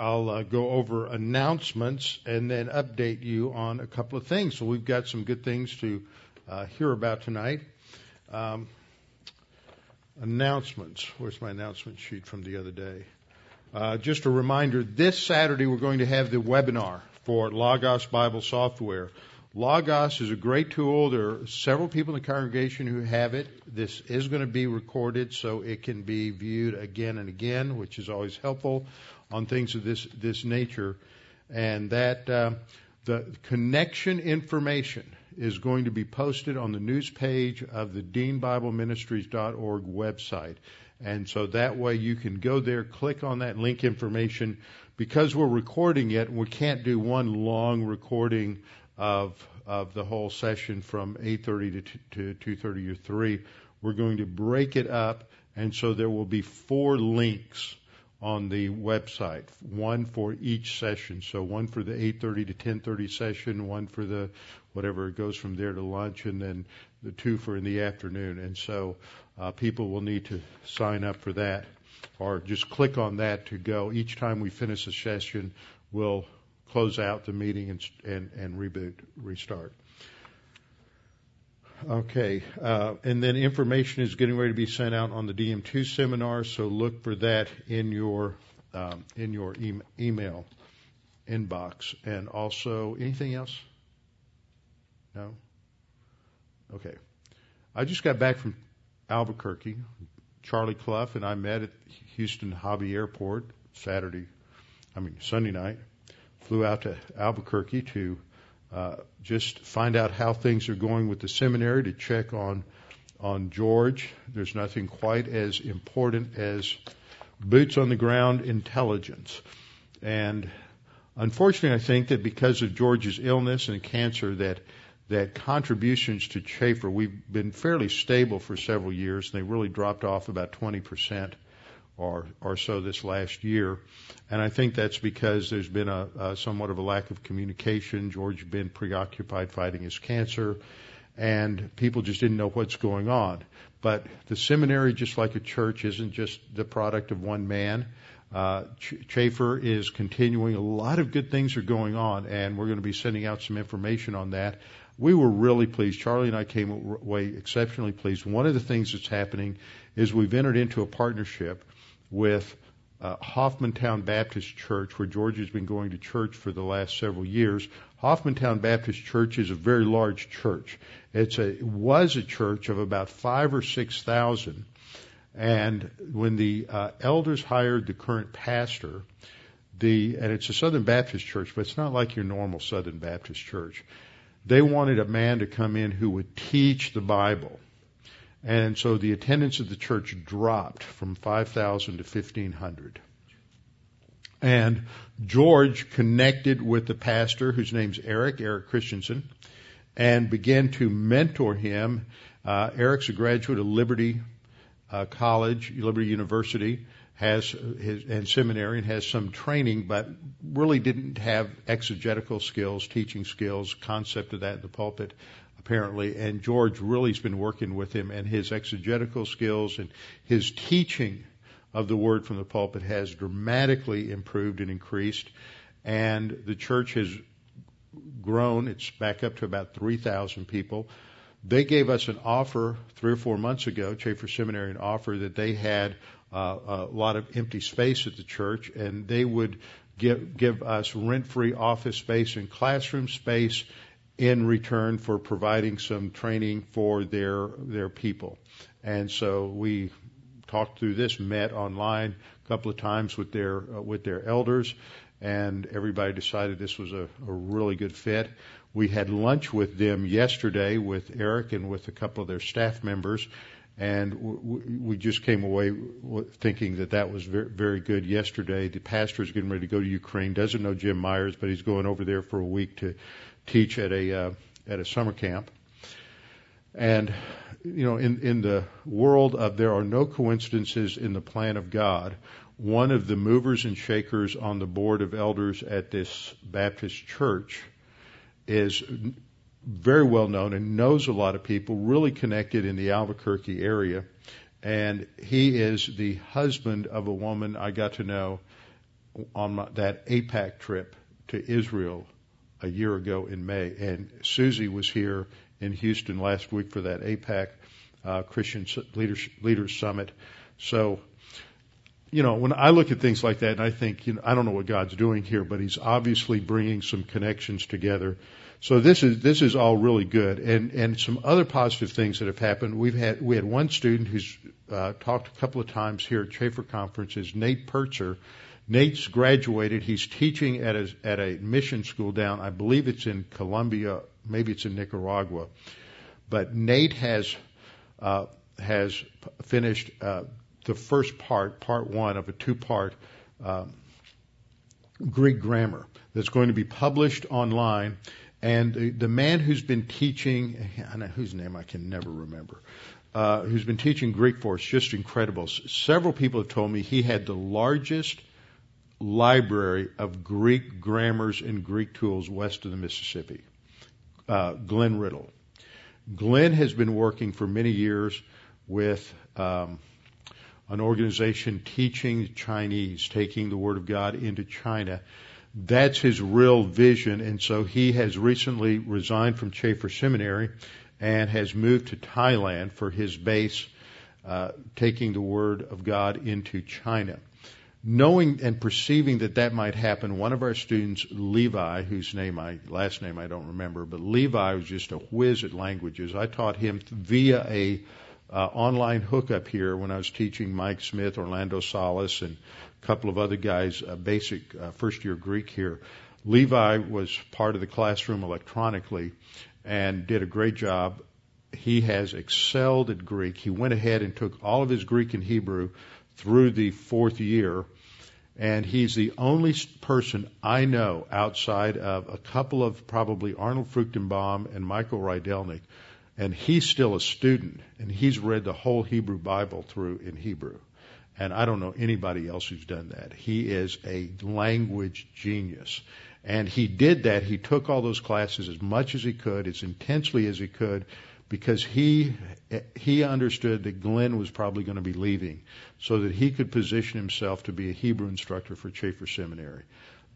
I'll uh, go over announcements and then update you on a couple of things. So we've got some good things to uh, hear about tonight. Um, announcements. Where's my announcement sheet from the other day? Uh, just a reminder, this Saturday we're going to have the webinar for Logos Bible software. Logos is a great tool. There are several people in the congregation who have it. This is going to be recorded so it can be viewed again and again, which is always helpful on things of this, this nature. And that uh, the connection information is going to be posted on the news page of the deanbibleministries.org website. And so that way you can go there, click on that link information. Because we're recording it, we can't do one long recording of of the whole session from 8:30 to, to 2:30 or 3. We're going to break it up, and so there will be four links on the website, one for each session. So one for the 8:30 to 10:30 session, one for the whatever it goes from there to lunch, and then the two for in the afternoon. And so uh, people will need to sign up for that, or just click on that to go. Each time we finish a session, we'll close out the meeting and, and, and reboot, restart. Okay, uh, and then information is getting ready to be sent out on the DM2 seminar, so look for that in your um, in your e- email inbox. And also, anything else? No. Okay. I just got back from Albuquerque. Charlie Clough and I met at Houston Hobby Airport Saturday, I mean Sunday night flew out to Albuquerque to uh, just find out how things are going with the seminary to check on on George. There's nothing quite as important as boots on the ground intelligence. And unfortunately, I think that because of George's illness and cancer, that that contributions to Chafer, we've been fairly stable for several years, and they really dropped off about 20 percent or, or so this last year. And I think that's because there's been a, a somewhat of a lack of communication. George had been preoccupied fighting his cancer, and people just didn't know what's going on. But the seminary, just like a church, isn't just the product of one man. Uh, Ch- Chafer is continuing. A lot of good things are going on, and we're going to be sending out some information on that. We were really pleased. Charlie and I came away exceptionally pleased. One of the things that's happening is we've entered into a partnership with uh, Hoffmantown Baptist Church, where George has been going to church for the last several years. Hoffmantown Baptist Church is a very large church. It's a it was a church of about five or six thousand, and when the uh, elders hired the current pastor, the and it's a Southern Baptist church, but it's not like your normal Southern Baptist church. They wanted a man to come in who would teach the Bible and so the attendance of the church dropped from 5,000 to 1,500. And George connected with the pastor, whose name's Eric, Eric Christensen, and began to mentor him. Uh, Eric's a graduate of Liberty uh, College, Liberty University, has his and seminary and has some training, but really didn't have exegetical skills, teaching skills, concept of that in the pulpit apparently, and George really's been working with him, and his exegetical skills and his teaching of the word from the pulpit has dramatically improved and increased, and the church has grown. It's back up to about 3,000 people. They gave us an offer three or four months ago, Chafer Seminary, an offer that they had uh, a lot of empty space at the church, and they would give, give us rent-free office space and classroom space in return for providing some training for their their people. And so we talked through this, met online a couple of times with their uh, with their elders, and everybody decided this was a, a really good fit. We had lunch with them yesterday with Eric and with a couple of their staff members, and we just came away thinking that that was very, very good yesterday. The pastor is getting ready to go to Ukraine, doesn't know Jim Myers, but he's going over there for a week to teach at a uh, at a summer camp. And you know, in in the world of there are no coincidences in the plan of God. One of the movers and shakers on the board of elders at this Baptist church is very well known and knows a lot of people, really connected in the Albuquerque area. And he is the husband of a woman I got to know on my, that AIPAC trip to Israel a year ago in May, and Susie was here in Houston last week for that AIPAC uh, Christian Leaders, Leaders Summit. So, you know, when I look at things like that, and I think, you know, I don't know what God's doing here, but He's obviously bringing some connections together. So this is this is all really good, and and some other positive things that have happened. We've had we had one student who's uh, talked a couple of times here at Chafer conferences, Nate Pertzer. Nate's graduated. He's teaching at a at a mission school down. I believe it's in Colombia, maybe it's in Nicaragua. But Nate has uh, has finished uh, the first part, part one of a two part um, Greek grammar that's going to be published online. And the, the man who's been teaching, whose name I can never remember, uh, who's been teaching Greek for us, just incredible. Several people have told me he had the largest library of Greek grammars and Greek tools west of the Mississippi. Uh, Glenn Riddle. Glenn has been working for many years with um, an organization teaching Chinese, taking the Word of God into China. That's his real vision, and so he has recently resigned from Chafer Seminary and has moved to Thailand for his base, uh, taking the Word of God into China knowing and perceiving that that might happen, one of our students, Levi, whose name I last name I don't remember, but Levi was just a whiz at languages. I taught him via a uh, online hookup here when I was teaching Mike Smith, Orlando Salas, and a couple of other guys uh, basic uh, first year Greek here. Levi was part of the classroom electronically and did a great job. He has excelled at Greek. He went ahead and took all of his Greek and Hebrew through the fourth year. And he's the only person I know outside of a couple of probably Arnold Fruchtenbaum and Michael Rydelnik. And he's still a student and he's read the whole Hebrew Bible through in Hebrew. And I don't know anybody else who's done that. He is a language genius. And he did that. He took all those classes as much as he could, as intensely as he could, because he he understood that Glenn was probably going to be leaving, so that he could position himself to be a Hebrew instructor for Chafer Seminary.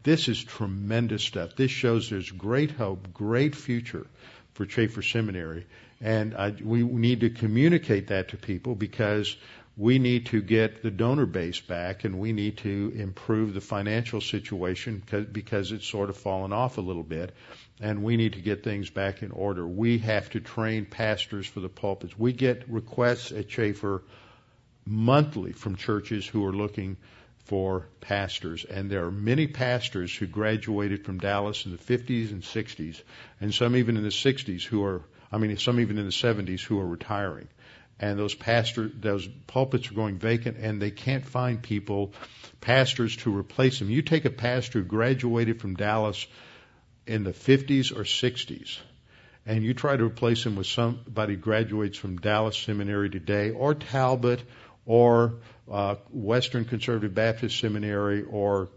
This is tremendous stuff. This shows there's great hope, great future for Chafer Seminary, and I, we need to communicate that to people because we need to get the donor base back and we need to improve the financial situation because it's sort of fallen off a little bit and we need to get things back in order. We have to train pastors for the pulpits. We get requests at Chafer monthly from churches who are looking for pastors, and there are many pastors who graduated from Dallas in the 50s and 60s, and some even in the 60s who are, I mean, some even in the 70s who are retiring. And those pastors, those pulpits are going vacant, and they can't find people, pastors to replace them. You take a pastor who graduated from Dallas in the 50s or 60s, and you try to replace him with somebody who graduates from Dallas Seminary today, or Talbot, or uh, Western Conservative Baptist Seminary, or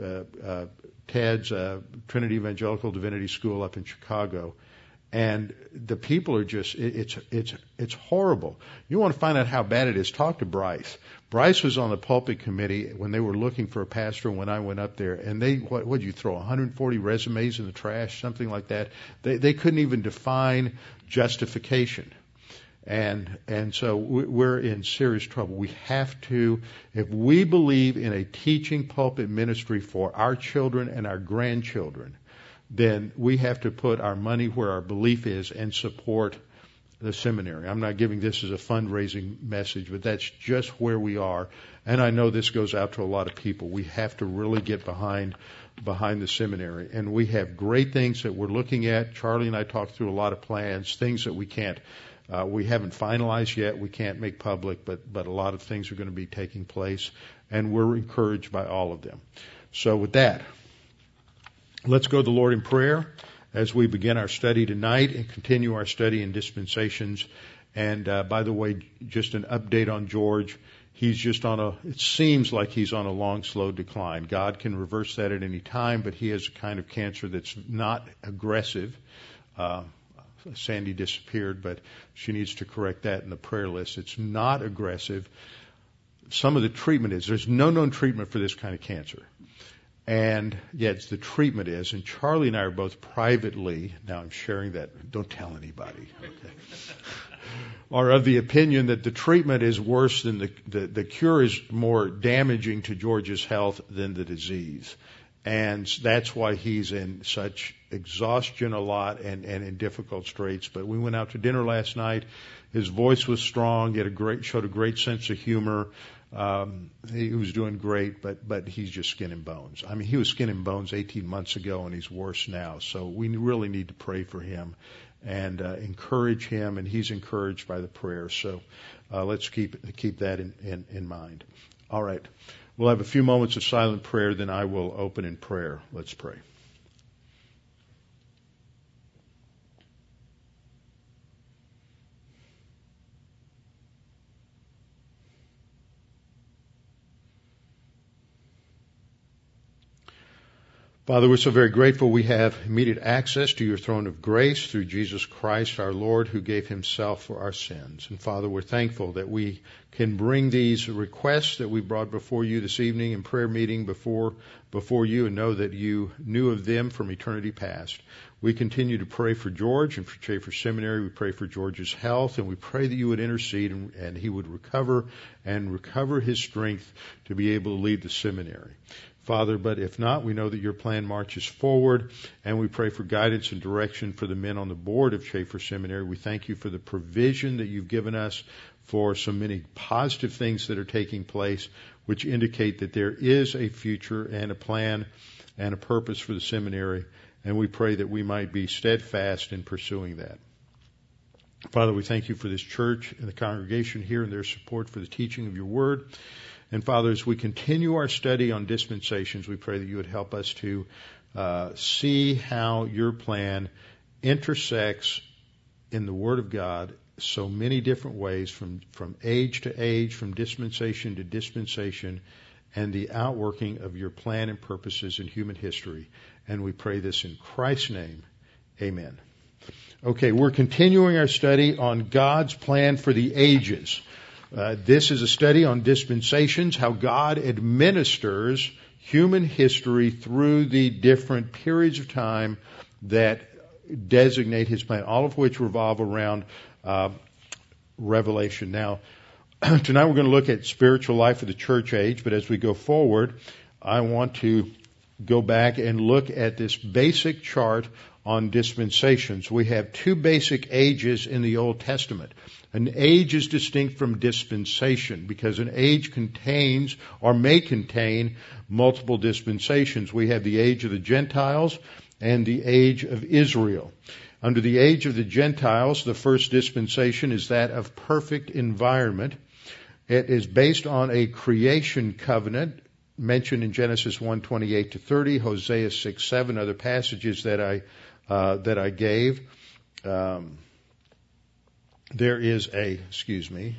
uh, uh, Ted's uh, Trinity Evangelical Divinity School up in Chicago, and the people are just it's it's it's horrible. You want to find out how bad it is? Talk to Bryce. Bryce was on the pulpit committee when they were looking for a pastor when I went up there, and they what would you throw 140 resumes in the trash, something like that. They they couldn't even define justification. And and so we're in serious trouble. We have to, if we believe in a teaching pulpit ministry for our children and our grandchildren, then we have to put our money where our belief is and support the seminary. I'm not giving this as a fundraising message, but that's just where we are. And I know this goes out to a lot of people. We have to really get behind behind the seminary. And we have great things that we're looking at. Charlie and I talked through a lot of plans, things that we can't uh, we haven't finalized yet. We can't make public, but but a lot of things are going to be taking place, and we're encouraged by all of them. So with that, let's go to the Lord in prayer as we begin our study tonight and continue our study in dispensations. And uh, by the way, just an update on George. He's just on a, it seems like he's on a long, slow decline. God can reverse that at any time, but he has a kind of cancer that's not aggressive. Uh, Sandy disappeared, but she needs to correct that in the prayer list. It's not aggressive. Some of the treatment is, there's no known treatment for this kind of cancer. And yes, the treatment is, and Charlie and I are both privately, now I'm sharing that, don't tell anybody, okay, are of the opinion that the treatment is worse than the, the, the cure is more damaging to George's health than the disease. And that's why he's in such exhaustion a lot and, and in difficult straits. But we went out to dinner last night. His voice was strong. He had a great, showed a great sense of humor. Um, he was doing great, but but he's just skin and bones. I mean, he was skin and bones 18 months ago, and he's worse now. So we really need to pray for him and uh, encourage him, and he's encouraged by the prayer. So uh, let's keep keep that in, in, in mind. All right, we'll have a few moments of silent prayer, then I will open in prayer. Let's pray. Father, we're so very grateful we have immediate access to your throne of grace through Jesus Christ our Lord who gave himself for our sins. And Father, we're thankful that we can bring these requests that we brought before you this evening in prayer meeting before, before you and know that you knew of them from eternity past. We continue to pray for George and for Chafer Seminary. We pray for George's health and we pray that you would intercede and, and he would recover and recover his strength to be able to lead the seminary. Father, but if not, we know that your plan marches forward, and we pray for guidance and direction for the men on the board of Chafer Seminary. We thank you for the provision that you've given us for so many positive things that are taking place, which indicate that there is a future and a plan and a purpose for the seminary, and we pray that we might be steadfast in pursuing that. Father, we thank you for this church and the congregation here and their support for the teaching of your word. And Father, as we continue our study on dispensations, we pray that you would help us to uh, see how your plan intersects in the Word of God so many different ways from, from age to age, from dispensation to dispensation, and the outworking of your plan and purposes in human history. And we pray this in Christ's name. Amen. Okay, we're continuing our study on God's plan for the ages. Uh, this is a study on dispensations, how God administers human history through the different periods of time that designate His plan, all of which revolve around uh, Revelation. Now, tonight we're going to look at spiritual life of the church age, but as we go forward, I want to go back and look at this basic chart on dispensations. We have two basic ages in the Old Testament. An age is distinct from dispensation because an age contains or may contain multiple dispensations. We have the age of the Gentiles and the age of Israel. Under the age of the Gentiles, the first dispensation is that of perfect environment. It is based on a creation covenant mentioned in Genesis 1:28 to 30, Hosea 6, 7, other passages that I uh, that I gave. Um, there is a, excuse me,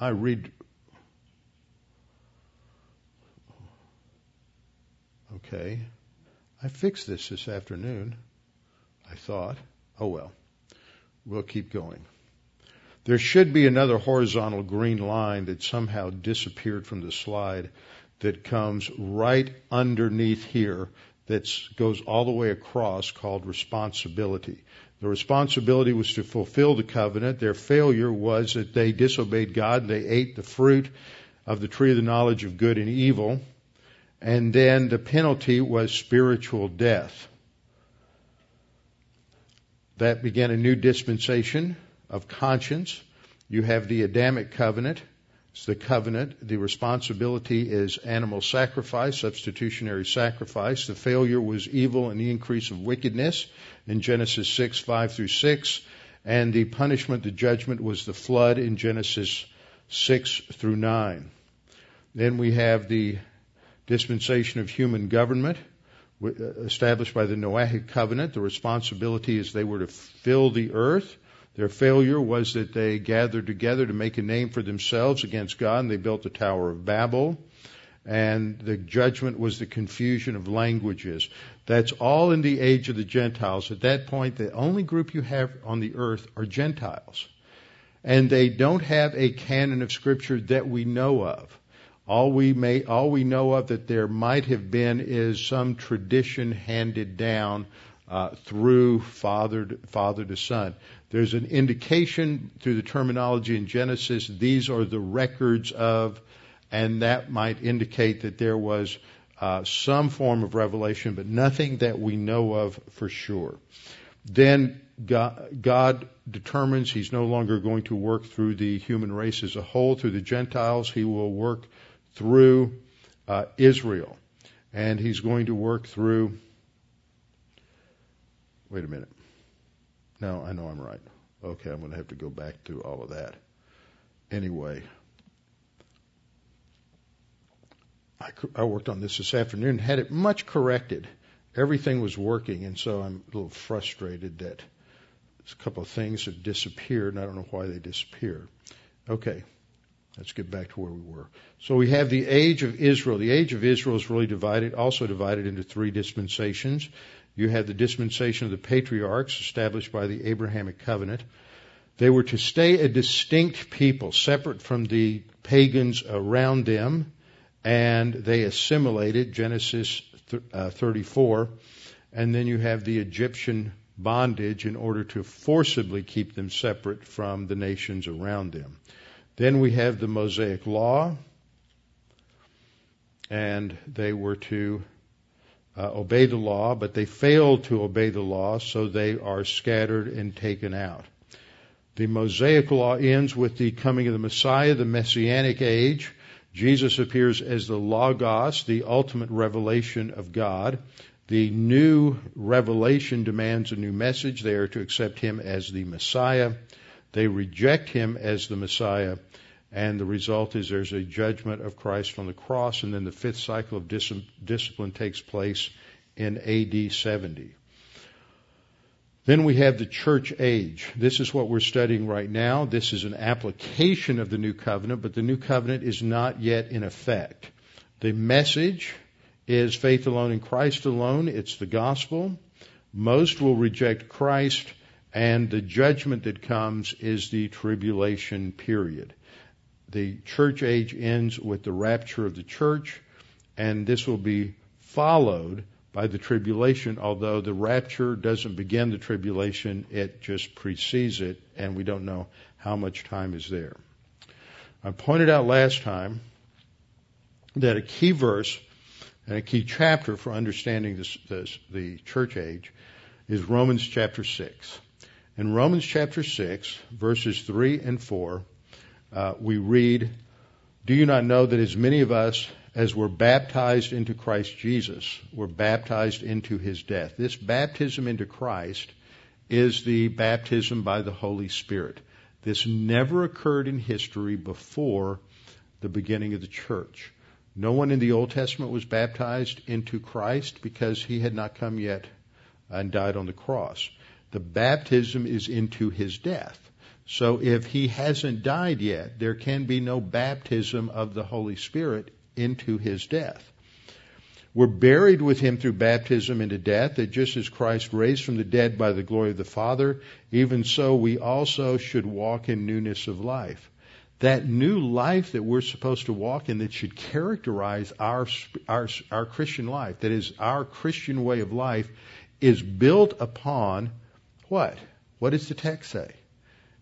I read, okay, I fixed this this afternoon, I thought. Oh well, we'll keep going. There should be another horizontal green line that somehow disappeared from the slide that comes right underneath here that goes all the way across called responsibility. The responsibility was to fulfill the covenant. Their failure was that they disobeyed God they ate the fruit of the tree of the knowledge of good and evil. And then the penalty was spiritual death. That began a new dispensation of conscience. You have the Adamic covenant. It's the covenant. The responsibility is animal sacrifice, substitutionary sacrifice. The failure was evil and the increase of wickedness in Genesis 6, 5 through 6. And the punishment, the judgment was the flood in Genesis 6 through 9. Then we have the dispensation of human government established by the Noahic covenant. The responsibility is they were to fill the earth their failure was that they gathered together to make a name for themselves against God, and they built the Tower of Babel. And the judgment was the confusion of languages. That's all in the age of the Gentiles. At that point, the only group you have on the earth are Gentiles. And they don't have a canon of Scripture that we know of. All we may, all we know of that there might have been is some tradition handed down uh, through father to, father to son. There's an indication through the terminology in Genesis. These are the records of, and that might indicate that there was uh, some form of revelation, but nothing that we know of for sure. Then God, God, determines He's no longer going to work through the human race as a whole, through the Gentiles. He will work through uh, Israel. And He's going to work through. Wait a minute. No, I know I'm right. Okay, I'm going to have to go back through all of that. Anyway, I, I worked on this this afternoon, had it much corrected. Everything was working, and so I'm a little frustrated that a couple of things have disappeared, and I don't know why they disappeared. Okay, let's get back to where we were. So we have the age of Israel. The age of Israel is really divided, also divided into three dispensations. You have the dispensation of the patriarchs established by the Abrahamic covenant. They were to stay a distinct people, separate from the pagans around them, and they assimilated, Genesis uh, 34. And then you have the Egyptian bondage in order to forcibly keep them separate from the nations around them. Then we have the Mosaic Law, and they were to uh, obey the law, but they failed to obey the law, so they are scattered and taken out. The Mosaic Law ends with the coming of the Messiah, the Messianic age. Jesus appears as the Logos, the ultimate revelation of God. The new revelation demands a new message. They are to accept him as the Messiah. They reject him as the Messiah and the result is there's a judgment of Christ on the cross, and then the fifth cycle of dis- discipline takes place in AD 70. Then we have the church age. This is what we're studying right now. This is an application of the new covenant, but the new covenant is not yet in effect. The message is faith alone in Christ alone. It's the gospel. Most will reject Christ, and the judgment that comes is the tribulation period the church age ends with the rapture of the church, and this will be followed by the tribulation, although the rapture doesn't begin the tribulation, it just precedes it, and we don't know how much time is there. I pointed out last time that a key verse and a key chapter for understanding this, this, the church age is Romans chapter 6. In Romans chapter 6, verses 3 and 4, uh, we read, Do you not know that as many of us as were baptized into Christ Jesus were baptized into his death? This baptism into Christ is the baptism by the Holy Spirit. This never occurred in history before the beginning of the church. No one in the Old Testament was baptized into Christ because he had not come yet and died on the cross. The baptism is into his death. So if he hasn't died yet, there can be no baptism of the Holy Spirit into his death. We're buried with him through baptism into death, that just as Christ raised from the dead by the glory of the Father, even so we also should walk in newness of life. That new life that we're supposed to walk in that should characterize our, our, our Christian life, that is our Christian way of life, is built upon what? What does the text say?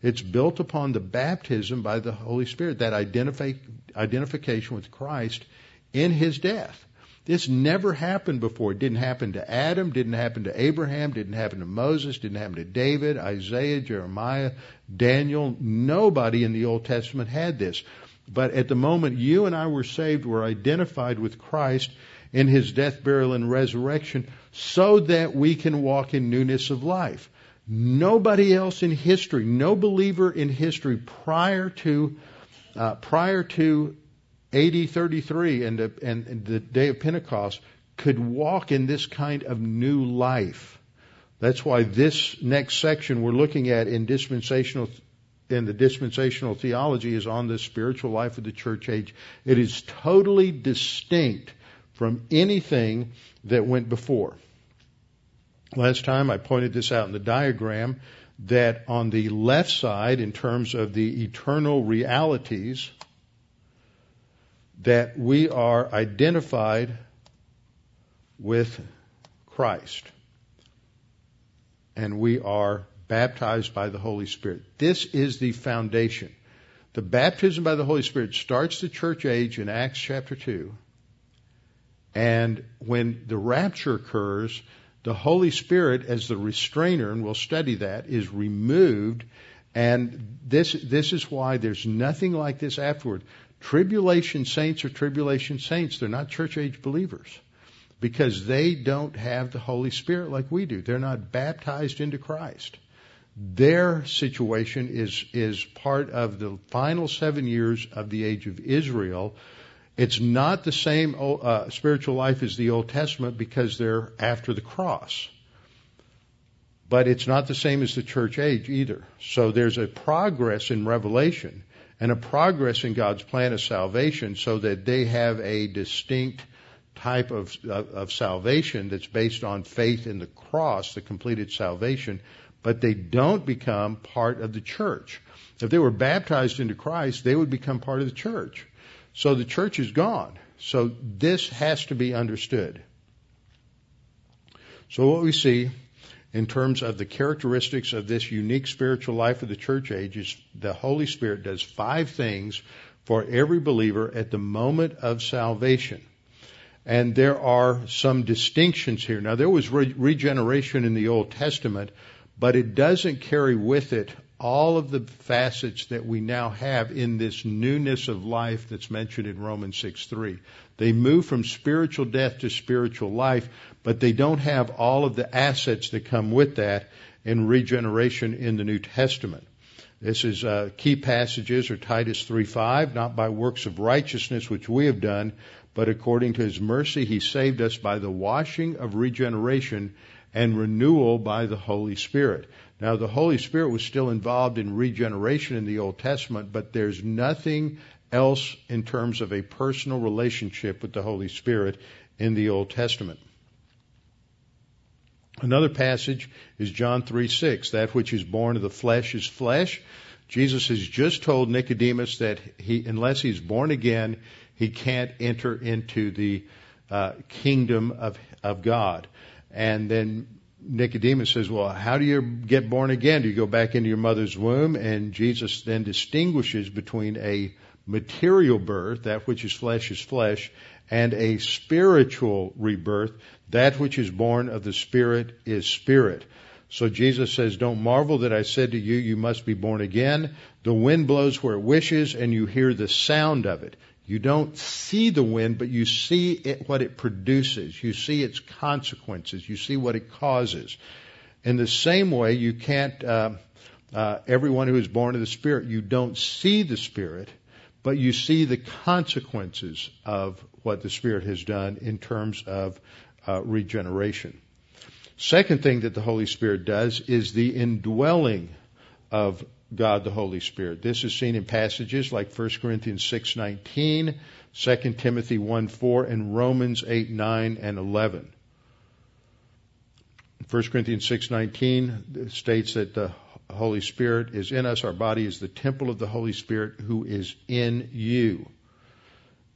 It's built upon the baptism by the Holy Spirit, that identifi- identification with Christ in his death. This never happened before. It didn't happen to Adam, didn't happen to Abraham, didn't happen to Moses, didn't happen to David, Isaiah, Jeremiah, Daniel. Nobody in the Old Testament had this. But at the moment you and I were saved, we're identified with Christ in his death, burial, and resurrection so that we can walk in newness of life. Nobody else in history, no believer in history prior to uh, prior to AD 33 and, and, and the day of Pentecost could walk in this kind of new life. That's why this next section we're looking at in dispensational in the dispensational theology is on the spiritual life of the church age. It is totally distinct from anything that went before. Last time I pointed this out in the diagram that on the left side, in terms of the eternal realities, that we are identified with Christ and we are baptized by the Holy Spirit. This is the foundation. The baptism by the Holy Spirit starts the church age in Acts chapter 2. And when the rapture occurs, the Holy Spirit, as the restrainer, and we'll study that, is removed. And this, this is why there's nothing like this afterward. Tribulation saints are tribulation saints. They're not church age believers because they don't have the Holy Spirit like we do. They're not baptized into Christ. Their situation is, is part of the final seven years of the age of Israel. It's not the same uh, spiritual life as the Old Testament because they're after the cross. But it's not the same as the church age either. So there's a progress in Revelation and a progress in God's plan of salvation so that they have a distinct type of, of, of salvation that's based on faith in the cross, the completed salvation, but they don't become part of the church. If they were baptized into Christ, they would become part of the church. So the church is gone. So this has to be understood. So what we see in terms of the characteristics of this unique spiritual life of the church age is the Holy Spirit does five things for every believer at the moment of salvation. And there are some distinctions here. Now, there was re- regeneration in the Old Testament, but it doesn't carry with it all of the facets that we now have in this newness of life that's mentioned in Romans 6:3. They move from spiritual death to spiritual life, but they don't have all of the assets that come with that in regeneration in the New Testament. This is uh, key passages are Titus 3:5, not by works of righteousness which we have done, but according to his mercy, he saved us by the washing of regeneration and renewal by the Holy Spirit. Now, the Holy Spirit was still involved in regeneration in the Old Testament, but there's nothing else in terms of a personal relationship with the Holy Spirit in the Old Testament. Another passage is John 3 6. That which is born of the flesh is flesh. Jesus has just told Nicodemus that he, unless he's born again, he can't enter into the uh, kingdom of, of God. And then Nicodemus says, well, how do you get born again? Do you go back into your mother's womb? And Jesus then distinguishes between a material birth, that which is flesh is flesh, and a spiritual rebirth, that which is born of the Spirit is spirit. So Jesus says, Don't marvel that I said to you, you must be born again. The wind blows where it wishes, and you hear the sound of it. You don't see the wind, but you see it, what it produces. You see its consequences. You see what it causes. In the same way, you can't, uh, uh, everyone who is born of the Spirit, you don't see the Spirit, but you see the consequences of what the Spirit has done in terms of uh, regeneration. Second thing that the Holy Spirit does is the indwelling of God the Holy Spirit. This is seen in passages like 1 Corinthians 6:19, 2 Timothy 1:4 and Romans 8:9 and 11. 1 Corinthians 6:19 states that the Holy Spirit is in us, our body is the temple of the Holy Spirit who is in you.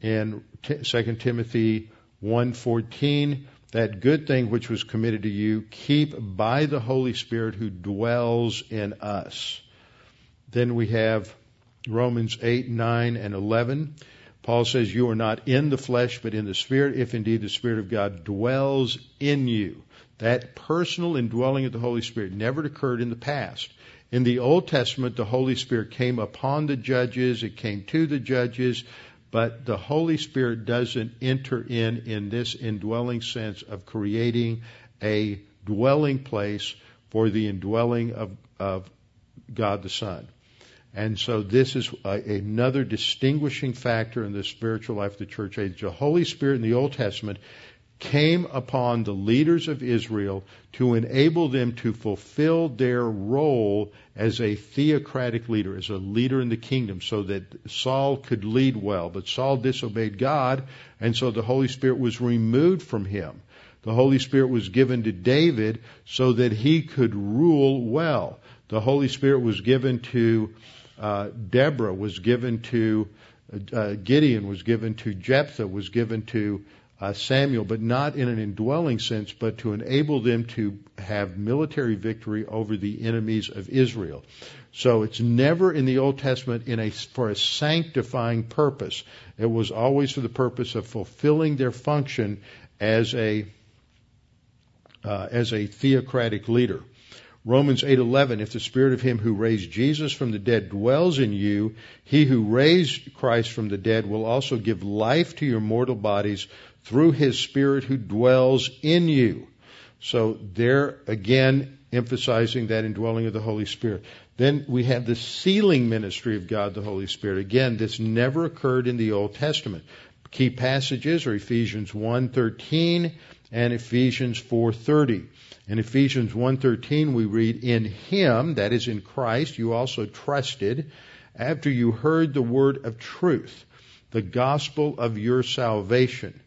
In 2 Timothy 1:14 that good thing which was committed to you keep by the Holy Spirit who dwells in us. Then we have Romans 8, 9, and 11. Paul says, You are not in the flesh, but in the Spirit, if indeed the Spirit of God dwells in you. That personal indwelling of the Holy Spirit never occurred in the past. In the Old Testament, the Holy Spirit came upon the judges, it came to the judges, but the Holy Spirit doesn't enter in in this indwelling sense of creating a dwelling place for the indwelling of, of God the Son. And so this is a, another distinguishing factor in the spiritual life of the church age. The Holy Spirit in the Old Testament came upon the leaders of Israel to enable them to fulfill their role as a theocratic leader, as a leader in the kingdom, so that Saul could lead well. But Saul disobeyed God, and so the Holy Spirit was removed from him. The Holy Spirit was given to David so that he could rule well. The Holy Spirit was given to uh, Deborah, was given to uh, Gideon was given to Jephthah, was given to uh, Samuel, but not in an indwelling sense, but to enable them to have military victory over the enemies of Israel. So it's never in the Old Testament in a, for a sanctifying purpose. It was always for the purpose of fulfilling their function as a uh, as a theocratic leader. Romans 8:11 If the spirit of him who raised Jesus from the dead dwells in you he who raised Christ from the dead will also give life to your mortal bodies through his spirit who dwells in you. So there again emphasizing that indwelling of the Holy Spirit. Then we have the sealing ministry of God the Holy Spirit. Again, this never occurred in the Old Testament. Key passages are Ephesians 1:13 and Ephesians 4:30. In Ephesians 1:13 we read in him that is in Christ you also trusted after you heard the word of truth the gospel of your salvation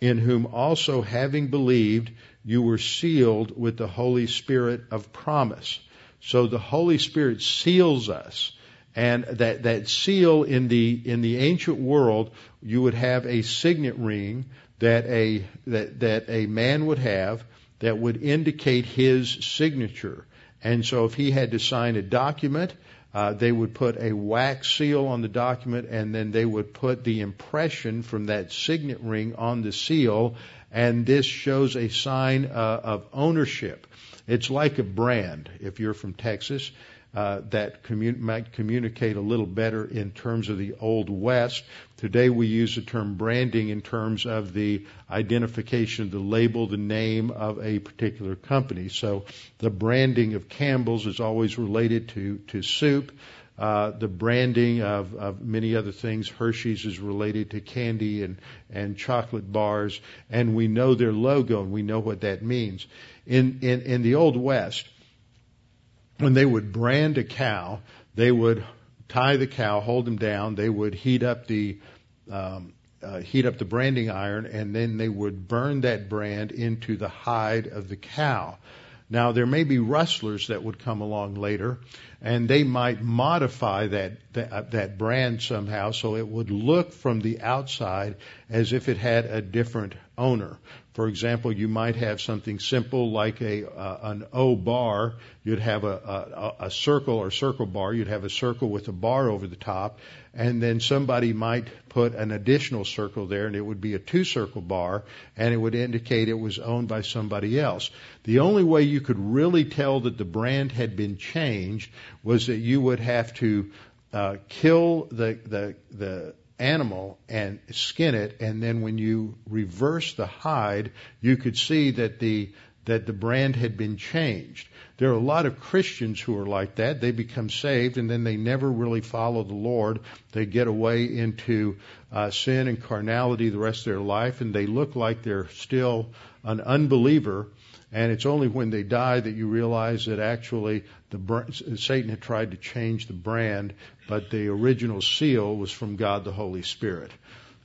in whom also having believed you were sealed with the Holy Spirit of promise. So the Holy Spirit seals us. And that, that seal in the, in the ancient world, you would have a signet ring that a, that, that a man would have that would indicate his signature. And so if he had to sign a document, uh, they would put a wax seal on the document and then they would put the impression from that signet ring on the seal and this shows a sign uh, of ownership. It's like a brand. If you're from Texas, uh, that commun- might communicate a little better in terms of the Old West. Today we use the term branding in terms of the identification the label, the name of a particular company. So the branding of Campbell's is always related to, to soup. Uh, the branding of, of, many other things. Hershey's is related to candy and, and chocolate bars, and we know their logo and we know what that means. In, in, in the Old West, when they would brand a cow, they would tie the cow, hold him down, they would heat up the um, uh, heat up the branding iron, and then they would burn that brand into the hide of the cow. Now there may be rustlers that would come along later, and they might modify that that, uh, that brand somehow so it would look from the outside as if it had a different owner. For example, you might have something simple like a uh, an O bar. You'd have a, a, a circle or circle bar. You'd have a circle with a bar over the top, and then somebody might put an additional circle there, and it would be a two circle bar, and it would indicate it was owned by somebody else. The only way you could really tell that the brand had been changed was that you would have to uh, kill the the the animal and skin it, and then when you reverse the hide, you could see that the that the brand had been changed. There are a lot of Christians who are like that. They become saved and then they never really follow the Lord. They get away into uh, sin and carnality the rest of their life, and they look like they're still an unbeliever and it's only when they die that you realize that actually the Satan had tried to change the brand, but the original seal was from God the Holy Spirit.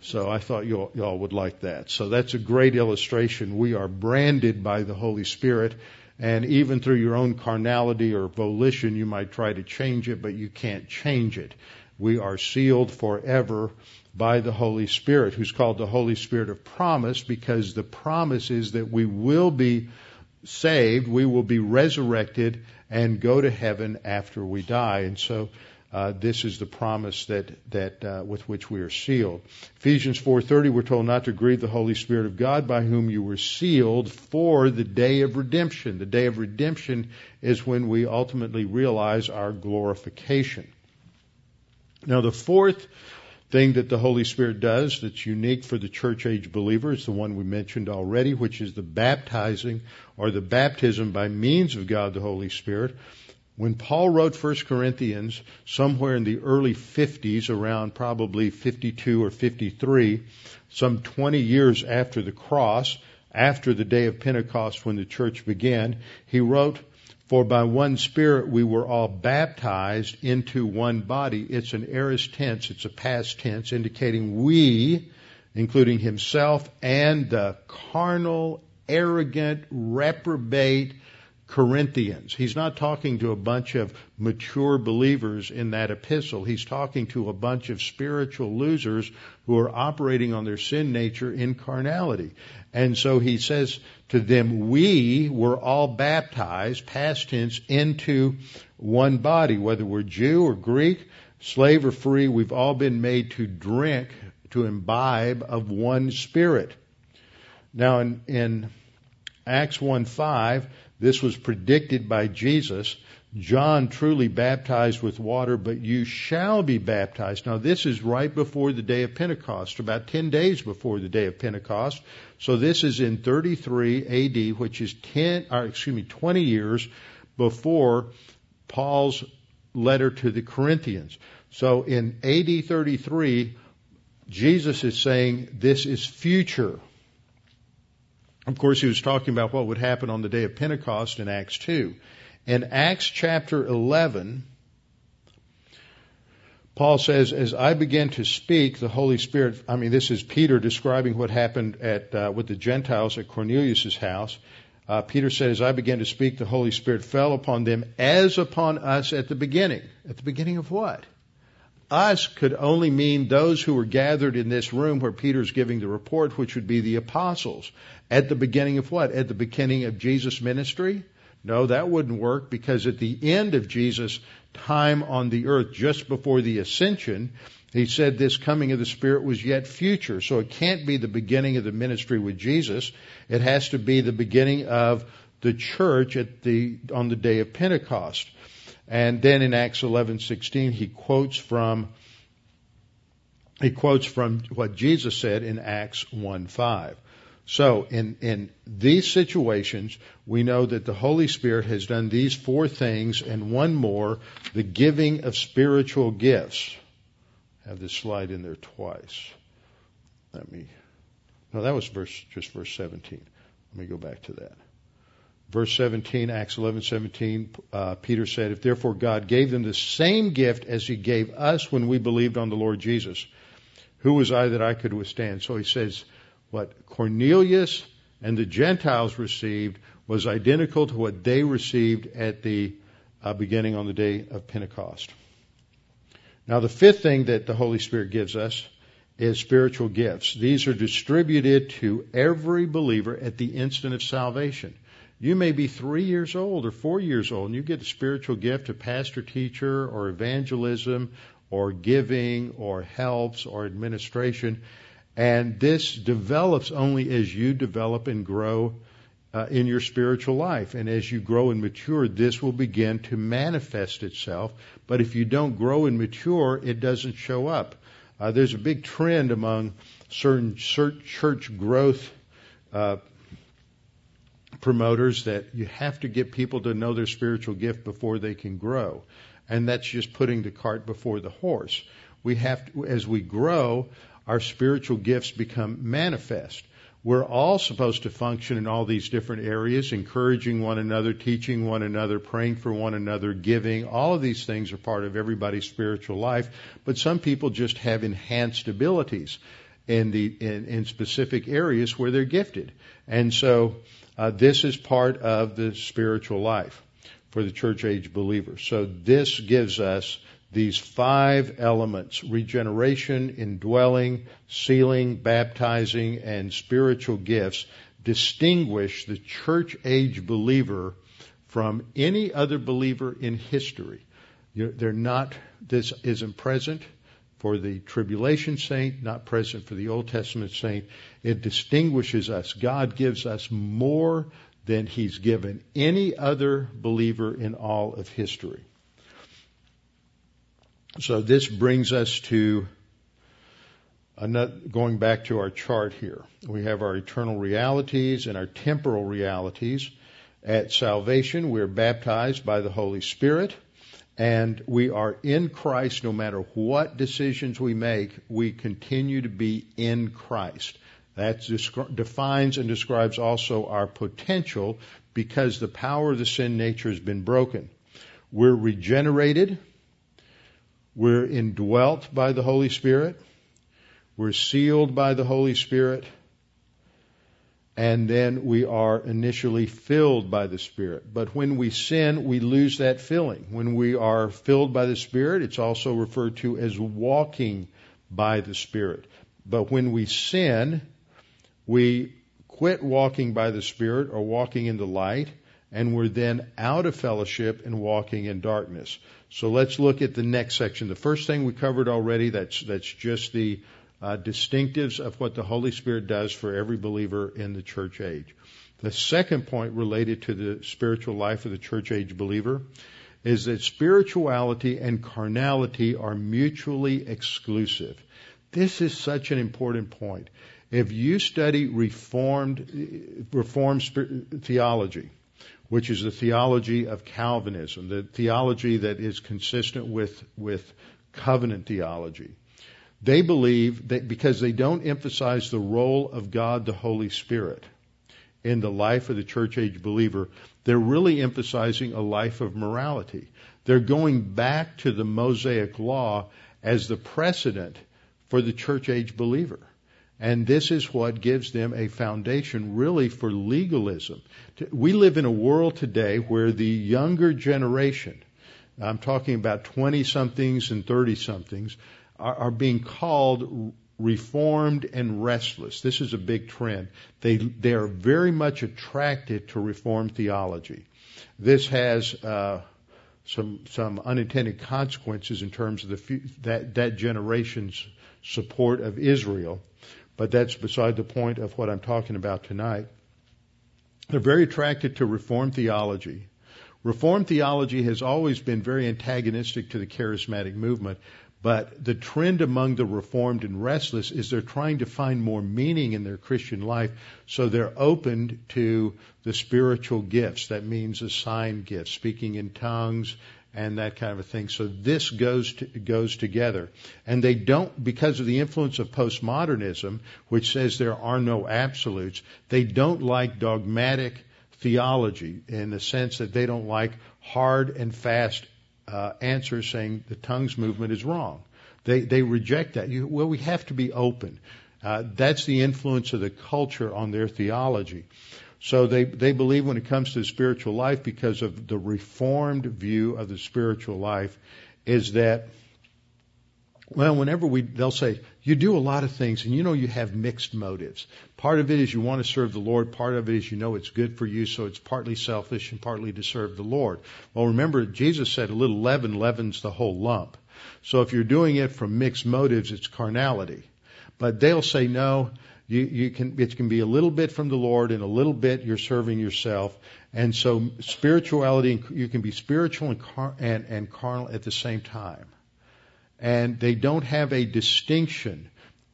So I thought y'all, y'all would like that. So that's a great illustration. We are branded by the Holy Spirit, and even through your own carnality or volition, you might try to change it, but you can't change it. We are sealed forever by the Holy Spirit, who's called the Holy Spirit of promise, because the promise is that we will be saved, we will be resurrected and go to heaven after we die. And so uh, this is the promise that that uh, with which we are sealed. Ephesians 4:30 we're told not to grieve the Holy Spirit of God by whom you were sealed for the day of redemption. The day of redemption is when we ultimately realize our glorification. Now the fourth thing that the Holy Spirit does that's unique for the church age believer is the one we mentioned already, which is the baptizing or the baptism by means of God the Holy Spirit. When Paul wrote 1 Corinthians somewhere in the early 50s, around probably 52 or 53, some 20 years after the cross, after the day of Pentecost when the church began, he wrote, for by one Spirit we were all baptized into one body. It's an aorist tense, it's a past tense, indicating we, including himself and the carnal, arrogant, reprobate, Corinthians. He's not talking to a bunch of mature believers in that epistle. He's talking to a bunch of spiritual losers who are operating on their sin nature in carnality. And so he says to them, we were all baptized, past tense, into one body, whether we're Jew or Greek, slave or free, we've all been made to drink, to imbibe of one spirit. Now in, in Acts 1 5, this was predicted by Jesus. John truly baptized with water, but you shall be baptized. Now this is right before the day of Pentecost, about 10 days before the day of Pentecost. So this is in 33 AD, which is 10, or excuse me, 20 years before Paul's letter to the Corinthians. So in AD 33, Jesus is saying this is future. Of course, he was talking about what would happen on the day of Pentecost in Acts 2. In Acts chapter 11, Paul says, as I began to speak, the Holy Spirit, I mean, this is Peter describing what happened at, uh, with the Gentiles at Cornelius' house. Uh, Peter said, as I began to speak, the Holy Spirit fell upon them as upon us at the beginning. At the beginning of what? Us could only mean those who were gathered in this room where Peter's giving the report, which would be the apostles. At the beginning of what? At the beginning of Jesus' ministry? No, that wouldn't work because at the end of Jesus' time on the earth, just before the ascension, he said this coming of the Spirit was yet future. So it can't be the beginning of the ministry with Jesus. It has to be the beginning of the church at the, on the day of Pentecost. And then in Acts 11:16 he quotes from he quotes from what Jesus said in Acts 1:5. So in, in these situations, we know that the Holy Spirit has done these four things and one more, the giving of spiritual gifts. I have this slide in there twice. Let me, no, that was verse, just verse 17. Let me go back to that. Verse 17, Acts 11, 17, uh, Peter said, If therefore God gave them the same gift as he gave us when we believed on the Lord Jesus, who was I that I could withstand? So he says, what Cornelius and the Gentiles received was identical to what they received at the uh, beginning on the day of Pentecost. Now, the fifth thing that the Holy Spirit gives us is spiritual gifts. These are distributed to every believer at the instant of salvation. You may be three years old or four years old, and you get a spiritual gift of pastor, teacher, or evangelism, or giving, or helps, or administration. And this develops only as you develop and grow uh, in your spiritual life. And as you grow and mature, this will begin to manifest itself. But if you don't grow and mature, it doesn't show up. Uh, there's a big trend among certain church growth uh, promoters that you have to get people to know their spiritual gift before they can grow. And that's just putting the cart before the horse. We have to, as we grow, our spiritual gifts become manifest. We're all supposed to function in all these different areas, encouraging one another, teaching one another, praying for one another, giving. All of these things are part of everybody's spiritual life, but some people just have enhanced abilities in the in, in specific areas where they're gifted, and so uh, this is part of the spiritual life for the church age believer. So this gives us these five elements regeneration, indwelling, sealing, baptizing, and spiritual gifts distinguish the church age believer from any other believer in history. They're not, this isn't present for the tribulation saint, not present for the Old Testament saint. It distinguishes us. God gives us more than He's given any other believer in all of history. So this brings us to another, going back to our chart here. We have our eternal realities and our temporal realities. At salvation, we're baptized by the Holy Spirit and we are in Christ no matter what decisions we make, we continue to be in Christ. That defines and describes also our potential because the power of the sin nature has been broken. We're regenerated we're indwelt by the Holy Spirit. We're sealed by the Holy Spirit. And then we are initially filled by the Spirit. But when we sin, we lose that filling. When we are filled by the Spirit, it's also referred to as walking by the Spirit. But when we sin, we quit walking by the Spirit or walking in the light, and we're then out of fellowship and walking in darkness. So let's look at the next section. The first thing we covered already, that's, that's just the uh, distinctives of what the Holy Spirit does for every believer in the church age. The second point related to the spiritual life of the church age believer is that spirituality and carnality are mutually exclusive. This is such an important point. If you study Reformed, Reformed theology, which is the theology of Calvinism, the theology that is consistent with, with covenant theology. They believe that because they don't emphasize the role of God the Holy Spirit in the life of the church age believer, they're really emphasizing a life of morality. They're going back to the Mosaic law as the precedent for the church age believer. And this is what gives them a foundation really for legalism. We live in a world today where the younger generation, I'm talking about 20 somethings and 30 somethings, are, are being called reformed and restless. This is a big trend. They, they are very much attracted to reformed theology. This has, uh, some, some unintended consequences in terms of the, that, that generation's support of Israel but that's beside the point of what I'm talking about tonight. They're very attracted to Reformed theology. Reformed theology has always been very antagonistic to the charismatic movement, but the trend among the Reformed and restless is they're trying to find more meaning in their Christian life, so they're open to the spiritual gifts. That means assigned gifts, speaking in tongues, and that kind of a thing. So this goes to, goes together, and they don't because of the influence of postmodernism, which says there are no absolutes. They don't like dogmatic theology in the sense that they don't like hard and fast uh, answers saying the tongues movement is wrong. They they reject that. You, well, we have to be open. Uh, that's the influence of the culture on their theology. So they, they believe when it comes to spiritual life, because of the reformed view of the spiritual life, is that, well, whenever we, they'll say, you do a lot of things and you know you have mixed motives. Part of it is you want to serve the Lord. Part of it is you know it's good for you, so it's partly selfish and partly to serve the Lord. Well, remember, Jesus said a little leaven leavens the whole lump. So if you're doing it from mixed motives, it's carnality. But they'll say, no, you, you can, it can be a little bit from the Lord and a little bit you're serving yourself. And so spirituality, you can be spiritual and, car, and, and carnal at the same time. And they don't have a distinction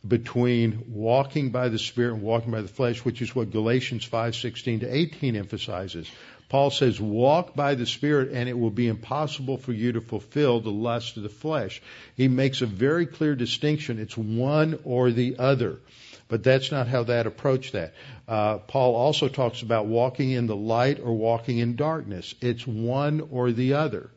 between walking by the Spirit and walking by the flesh, which is what Galatians 5:16 to 18 emphasizes. Paul says, "Walk by the Spirit, and it will be impossible for you to fulfill the lust of the flesh." He makes a very clear distinction. It's one or the other. But that's not how that approached that. Uh, Paul also talks about walking in the light or walking in darkness. It's one or the other.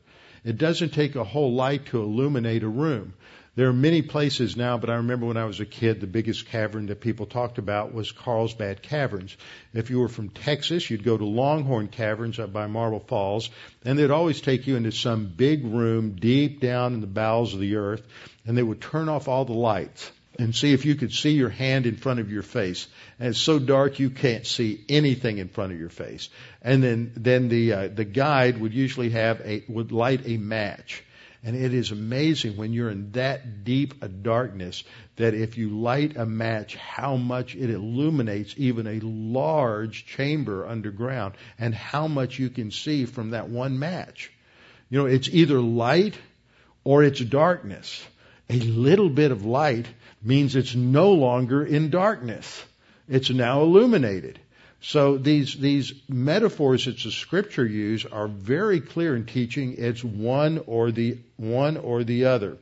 It doesn't take a whole light to illuminate a room. There are many places now, but I remember when I was a kid, the biggest cavern that people talked about was Carlsbad Caverns. If you were from Texas, you'd go to Longhorn Caverns up by Marble Falls, and they'd always take you into some big room deep down in the bowels of the earth, and they would turn off all the lights and see if you could see your hand in front of your face. And it's so dark you can't see anything in front of your face. And then then the uh, the guide would usually have a would light a match. And it is amazing when you're in that deep a darkness that if you light a match, how much it illuminates even a large chamber underground and how much you can see from that one match. You know, it's either light or it's darkness. A little bit of light means it's no longer in darkness. It's now illuminated. So these, these metaphors that the scripture use are very clear in teaching it's one or the, one or the other.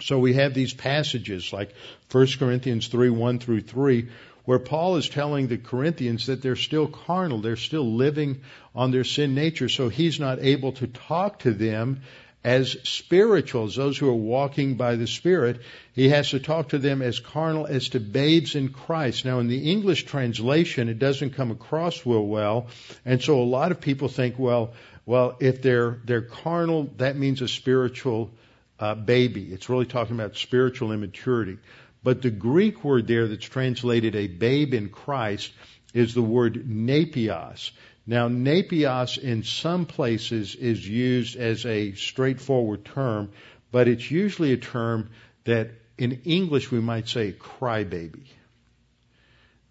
So we have these passages like 1 Corinthians 3, 1 through 3, where Paul is telling the Corinthians that they're still carnal, they're still living on their sin nature, so he's not able to talk to them as spirituals, those who are walking by the Spirit. He has to talk to them as carnal as to babes in Christ. Now, in the English translation, it doesn't come across real well, and so a lot of people think, well, well, if they're they're carnal, that means a spiritual uh, baby. It's really talking about spiritual immaturity. But the Greek word there that's translated a babe in Christ is the word nepios. Now, napios in some places is used as a straightforward term, but it's usually a term that in English we might say crybaby.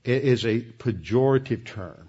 It is a pejorative term.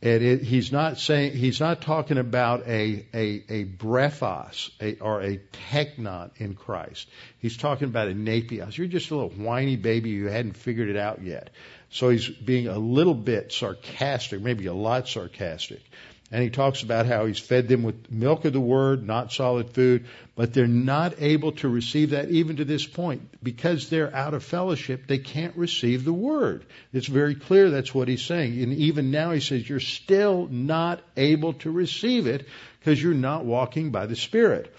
And it, he's not saying he's not talking about a a, a brephos a, or a teknon in Christ. He's talking about a napios. You're just a little whiny baby who hadn't figured it out yet. So he's being a little bit sarcastic, maybe a lot sarcastic. And he talks about how he's fed them with milk of the word, not solid food, but they're not able to receive that even to this point. Because they're out of fellowship, they can't receive the word. It's very clear that's what he's saying. And even now he says you're still not able to receive it because you're not walking by the Spirit.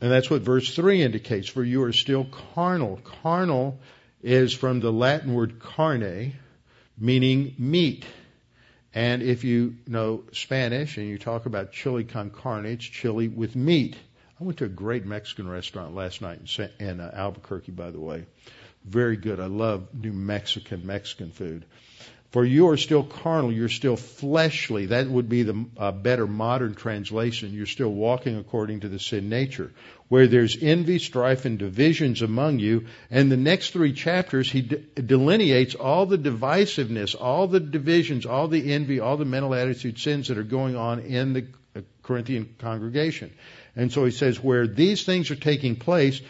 And that's what verse 3 indicates. For you are still carnal. Carnal is from the Latin word carne, meaning meat. And if you know Spanish and you talk about chili con carne, it's chili with meat. I went to a great Mexican restaurant last night in, in uh, Albuquerque, by the way. Very good. I love New Mexican Mexican food. For you are still carnal, you're still fleshly. That would be the uh, better modern translation. You're still walking according to the sin nature. Where there's envy, strife, and divisions among you. And the next three chapters, he de- delineates all the divisiveness, all the divisions, all the envy, all the mental attitude sins that are going on in the uh, Corinthian congregation. And so he says, where these things are taking place,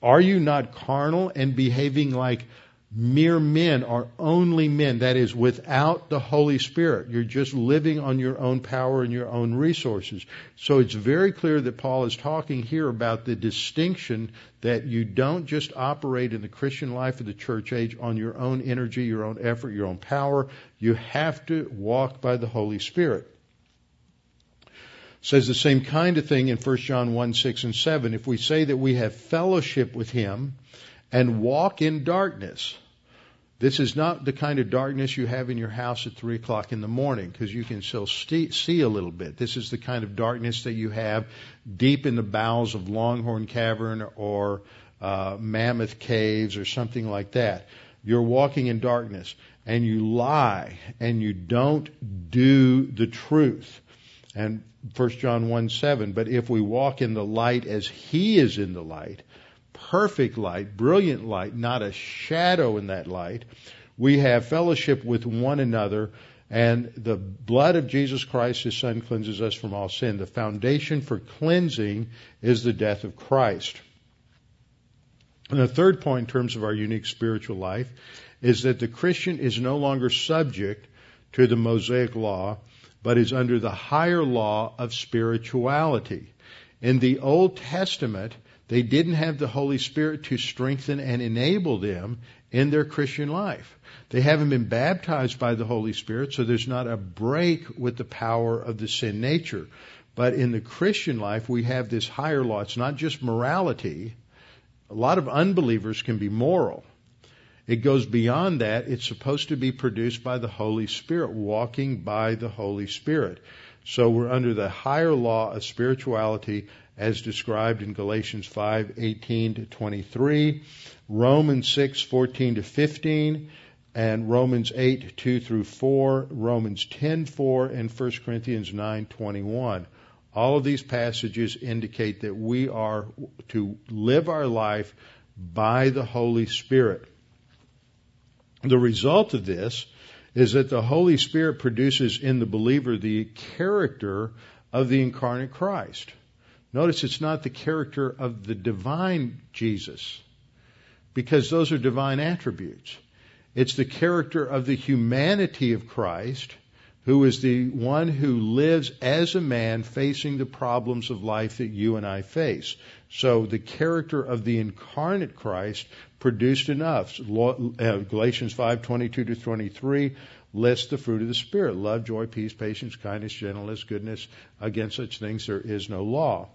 are you not carnal and behaving like mere men are only men. That is, without the Holy Spirit. You're just living on your own power and your own resources. So it's very clear that Paul is talking here about the distinction that you don't just operate in the Christian life of the church age on your own energy, your own effort, your own power. You have to walk by the Holy Spirit. Says the same kind of thing in 1 John 1, 6 and 7. If we say that we have fellowship with Him and walk in darkness, this is not the kind of darkness you have in your house at 3 o'clock in the morning because you can still see a little bit. This is the kind of darkness that you have deep in the bowels of Longhorn Cavern or uh, Mammoth Caves or something like that. You're walking in darkness and you lie and you don't do the truth. And 1 John 1 7, but if we walk in the light as He is in the light, perfect light, brilliant light, not a shadow in that light. We have fellowship with one another, and the blood of Jesus Christ, His Son, cleanses us from all sin. The foundation for cleansing is the death of Christ. And the third point in terms of our unique spiritual life is that the Christian is no longer subject to the Mosaic law, but is under the higher law of spirituality. In the Old Testament, they didn't have the Holy Spirit to strengthen and enable them in their Christian life. They haven't been baptized by the Holy Spirit, so there's not a break with the power of the sin nature. But in the Christian life, we have this higher law. It's not just morality. A lot of unbelievers can be moral. It goes beyond that. It's supposed to be produced by the Holy Spirit, walking by the Holy Spirit. So we're under the higher law of spirituality as described in Galatians 5:18 to 23, Romans 6:14 to 15, and Romans 8 2 through 4, Romans 10 4, and 1 Corinthians 9 21. All of these passages indicate that we are to live our life by the Holy Spirit. The result of this is that the Holy Spirit produces in the believer the character of the incarnate Christ. Notice it's not the character of the divine Jesus, because those are divine attributes. It's the character of the humanity of Christ, who is the one who lives as a man facing the problems of life that you and I face. So the character of the incarnate Christ produced enough. Galatians 5:22 to 23 lists the fruit of the Spirit: love, joy, peace, patience, kindness, gentleness, goodness. Against such things there is no law.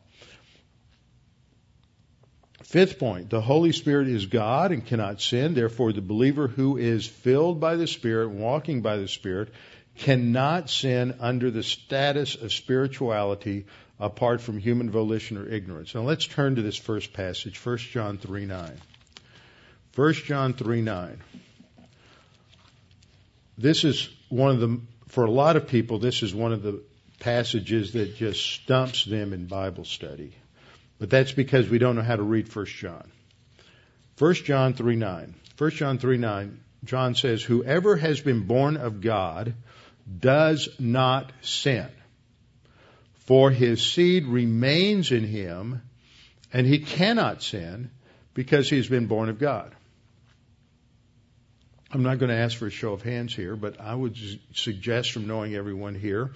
Fifth point, the Holy Spirit is God and cannot sin. Therefore, the believer who is filled by the Spirit, walking by the Spirit, cannot sin under the status of spirituality apart from human volition or ignorance. Now let's turn to this first passage, 1 John 3 9. 1 John 3 9. This is one of the, for a lot of people, this is one of the passages that just stumps them in Bible study. But that's because we don't know how to read 1 John. 1 John 3 9. 1 John 3 9, John says, Whoever has been born of God does not sin. For his seed remains in him, and he cannot sin because he's been born of God. I'm not going to ask for a show of hands here, but I would suggest from knowing everyone here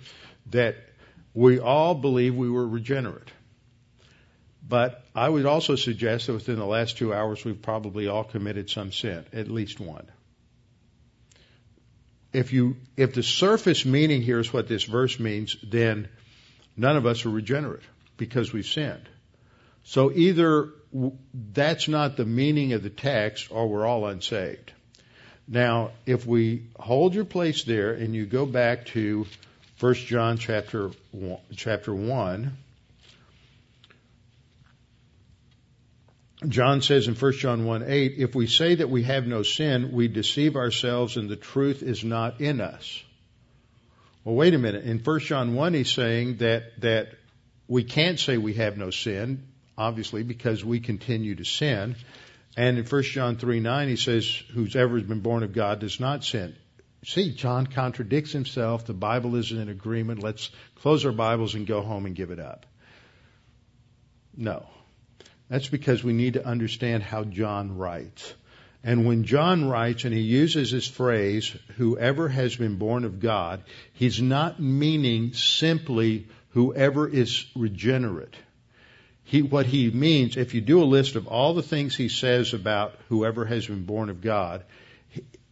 that we all believe we were regenerate. But I would also suggest that within the last two hours, we've probably all committed some sin, at least one. If you, if the surface meaning here is what this verse means, then none of us are regenerate because we've sinned. So either that's not the meaning of the text or we're all unsaved. Now, if we hold your place there and you go back to 1 John chapter 1, chapter 1 John says in 1 John 1 8, if we say that we have no sin, we deceive ourselves and the truth is not in us. Well, wait a minute. In 1 John 1, he's saying that, that we can't say we have no sin, obviously, because we continue to sin. And in 1 John 3 9, he says, Who's ever been born of God does not sin. See, John contradicts himself. The Bible isn't in agreement. Let's close our Bibles and go home and give it up. No. That's because we need to understand how John writes. And when John writes and he uses this phrase, whoever has been born of God, he's not meaning simply whoever is regenerate. He, what he means, if you do a list of all the things he says about whoever has been born of God,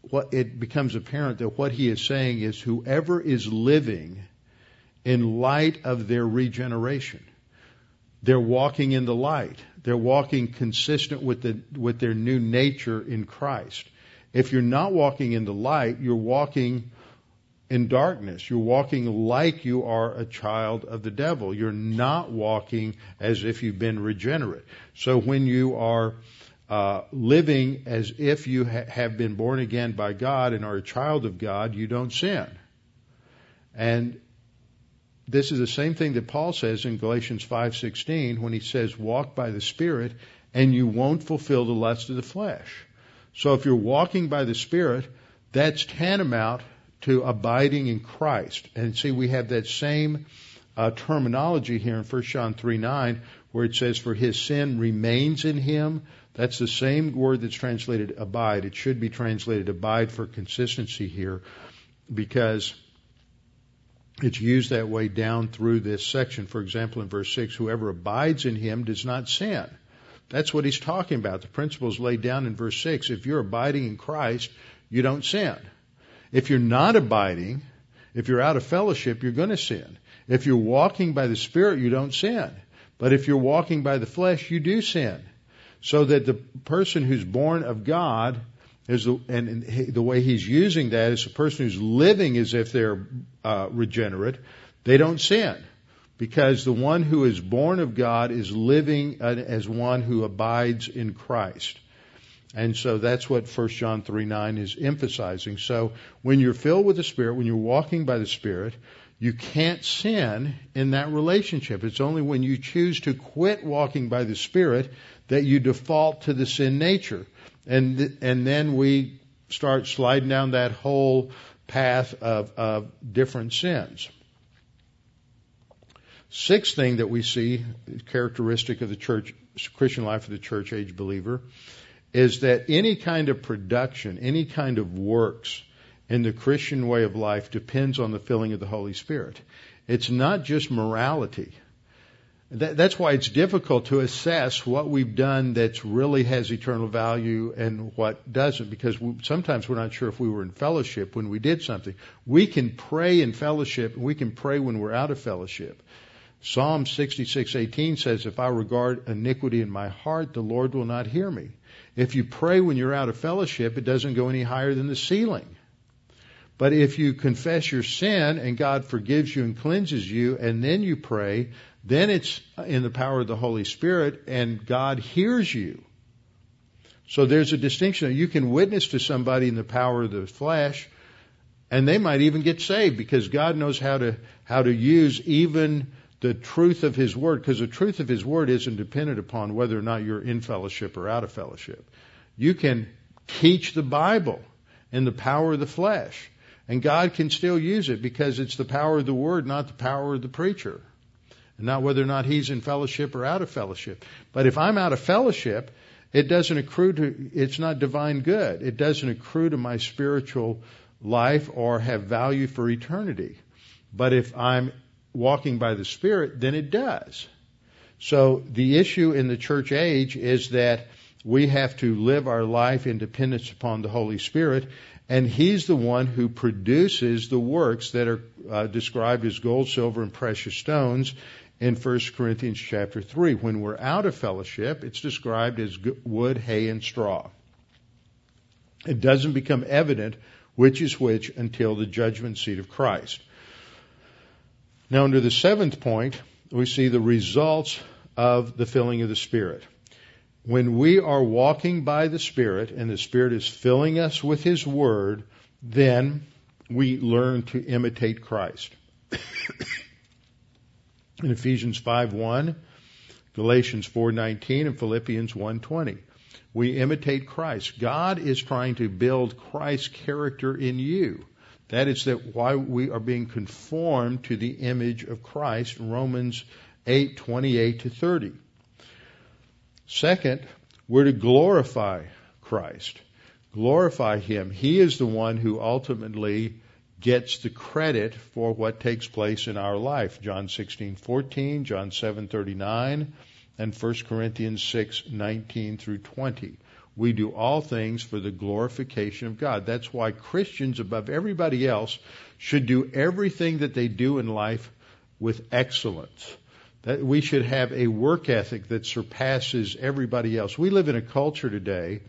what, it becomes apparent that what he is saying is whoever is living in light of their regeneration. They're walking in the light. They're walking consistent with the, with their new nature in Christ. If you're not walking in the light, you're walking in darkness. You're walking like you are a child of the devil. You're not walking as if you've been regenerate. So when you are uh, living as if you ha- have been born again by God and are a child of God, you don't sin. And this is the same thing that Paul says in Galatians 5:16 when he says walk by the spirit and you won't fulfill the lust of the flesh. So if you're walking by the spirit, that's tantamount to abiding in Christ. And see we have that same uh, terminology here in 1 John 3:9 where it says for his sin remains in him. That's the same word that's translated abide. It should be translated abide for consistency here because it's used that way down through this section. For example, in verse 6, whoever abides in him does not sin. That's what he's talking about. The principle is laid down in verse 6. If you're abiding in Christ, you don't sin. If you're not abiding, if you're out of fellowship, you're going to sin. If you're walking by the Spirit, you don't sin. But if you're walking by the flesh, you do sin. So that the person who's born of God the, and the way he's using that is a person who's living as if they're uh, regenerate. They don't sin because the one who is born of God is living as one who abides in Christ. And so that's what 1 John 3 9 is emphasizing. So when you're filled with the Spirit, when you're walking by the Spirit, you can't sin in that relationship. It's only when you choose to quit walking by the Spirit that you default to the sin nature and and then we start sliding down that whole path of, of different sins. Sixth thing that we see, characteristic of the church, Christian life of the church age believer, is that any kind of production, any kind of works in the Christian way of life depends on the filling of the Holy Spirit. It's not just morality. That, that's why it's difficult to assess what we've done that really has eternal value and what doesn't, because we, sometimes we're not sure if we were in fellowship when we did something. We can pray in fellowship, and we can pray when we're out of fellowship. Psalm 66:18 says, "If I regard iniquity in my heart, the Lord will not hear me." If you pray when you're out of fellowship, it doesn't go any higher than the ceiling. But if you confess your sin and God forgives you and cleanses you, and then you pray, then it's in the power of the Holy Spirit and God hears you. So there's a distinction. You can witness to somebody in the power of the flesh, and they might even get saved because God knows how to how to use even the truth of His Word, because the truth of His Word isn't dependent upon whether or not you're in fellowship or out of fellowship. You can teach the Bible in the power of the flesh, and God can still use it because it's the power of the Word, not the power of the preacher, and not whether or not he's in fellowship or out of fellowship. But if I'm out of fellowship, it doesn't accrue to, it's not divine good. It doesn't accrue to my spiritual life or have value for eternity. But if I'm walking by the Spirit, then it does. So the issue in the church age is that we have to live our life in dependence upon the Holy Spirit, and He's the one who produces the works that are uh, described as gold, silver, and precious stones in 1 Corinthians chapter 3. When we're out of fellowship, it's described as wood, hay, and straw. It doesn't become evident which is which until the judgment seat of Christ. Now, under the seventh point, we see the results of the filling of the Spirit. When we are walking by the Spirit and the Spirit is filling us with His Word, then we learn to imitate Christ. in Ephesians 5:1, Galatians 4:19 and Philippians 1:20. We imitate Christ. God is trying to build Christ's character in you. That is that why we are being conformed to the image of Christ, Romans 8:28 to 30. Second, we're to glorify Christ. Glorify him. He is the one who ultimately gets the credit for what takes place in our life. John 16:14, John 7:39, and 1 Corinthians 6:19 through 20. We do all things for the glorification of God. That's why Christians above everybody else should do everything that they do in life with excellence. That we should have a work ethic that surpasses everybody else. We live in a culture today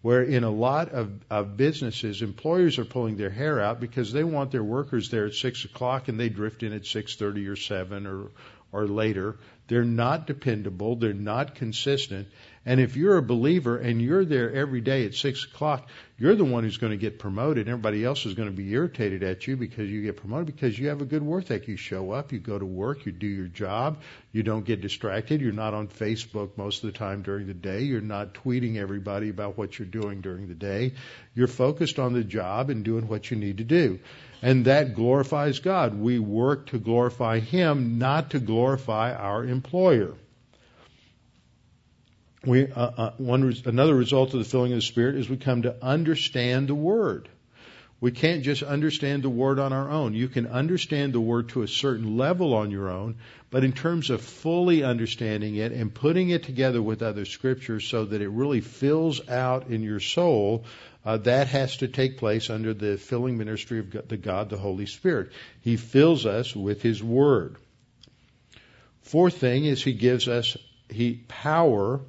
where in a lot of, of businesses, employers are pulling their hair out because they want their workers there at six o'clock and they drift in at six thirty or seven or or later. They're not dependable. They're not consistent. And if you're a believer and you're there every day at six o'clock, you're the one who's going to get promoted. Everybody else is going to be irritated at you because you get promoted because you have a good work ethic. You show up, you go to work, you do your job, you don't get distracted. You're not on Facebook most of the time during the day. You're not tweeting everybody about what you're doing during the day. You're focused on the job and doing what you need to do. And that glorifies God. We work to glorify Him, not to glorify our employer we, uh, uh, one, another result of the filling of the Spirit is we come to understand the Word. We can't just understand the Word on our own. You can understand the Word to a certain level on your own, but in terms of fully understanding it and putting it together with other scriptures so that it really fills out in your soul, uh, that has to take place under the filling ministry of God, the God, the Holy Spirit. He fills us with His Word. Fourth thing is He gives us He power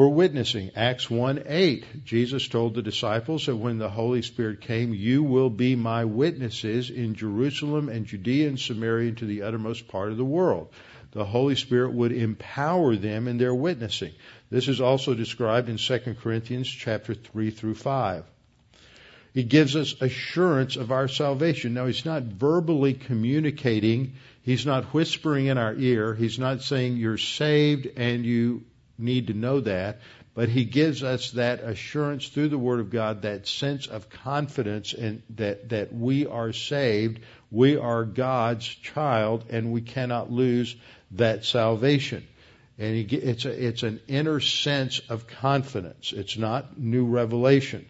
for witnessing. Acts 1 8, Jesus told the disciples that when the Holy Spirit came, you will be my witnesses in Jerusalem and Judea and Samaria and to the uttermost part of the world. The Holy Spirit would empower them in their witnessing. This is also described in 2 Corinthians chapter 3 through 5. He gives us assurance of our salvation. Now, he's not verbally communicating. He's not whispering in our ear. He's not saying you're saved and you need to know that, but he gives us that assurance through the Word of God, that sense of confidence in that, that we are saved, we are God's child, and we cannot lose that salvation. And he, it's, a, it's an inner sense of confidence. It's not new revelation.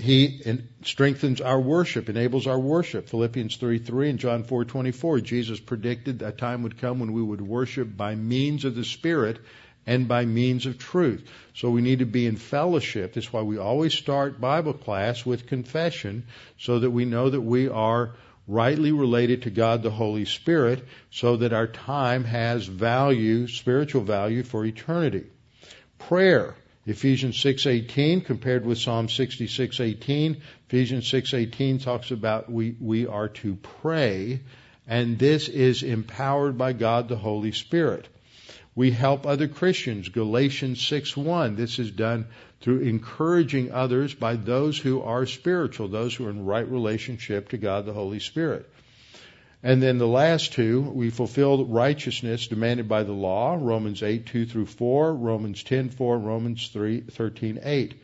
He strengthens our worship, enables our worship. Philippians 3:3 and John 4:24. Jesus predicted a time would come when we would worship by means of the Spirit and by means of truth. So we need to be in fellowship. That's why we always start Bible class with confession so that we know that we are rightly related to God the Holy Spirit, so that our time has value, spiritual value for eternity. Prayer. Ephesians 6:18 compared with Psalm 66:18, Ephesians 6:18 talks about we we are to pray and this is empowered by God the Holy Spirit. We help other Christians, Galatians 6:1. This is done through encouraging others by those who are spiritual, those who are in right relationship to God the Holy Spirit. And then the last two, we fulfill righteousness demanded by the law, Romans 8, 2 through 4, Romans 10, 4, Romans 3, 13, 8.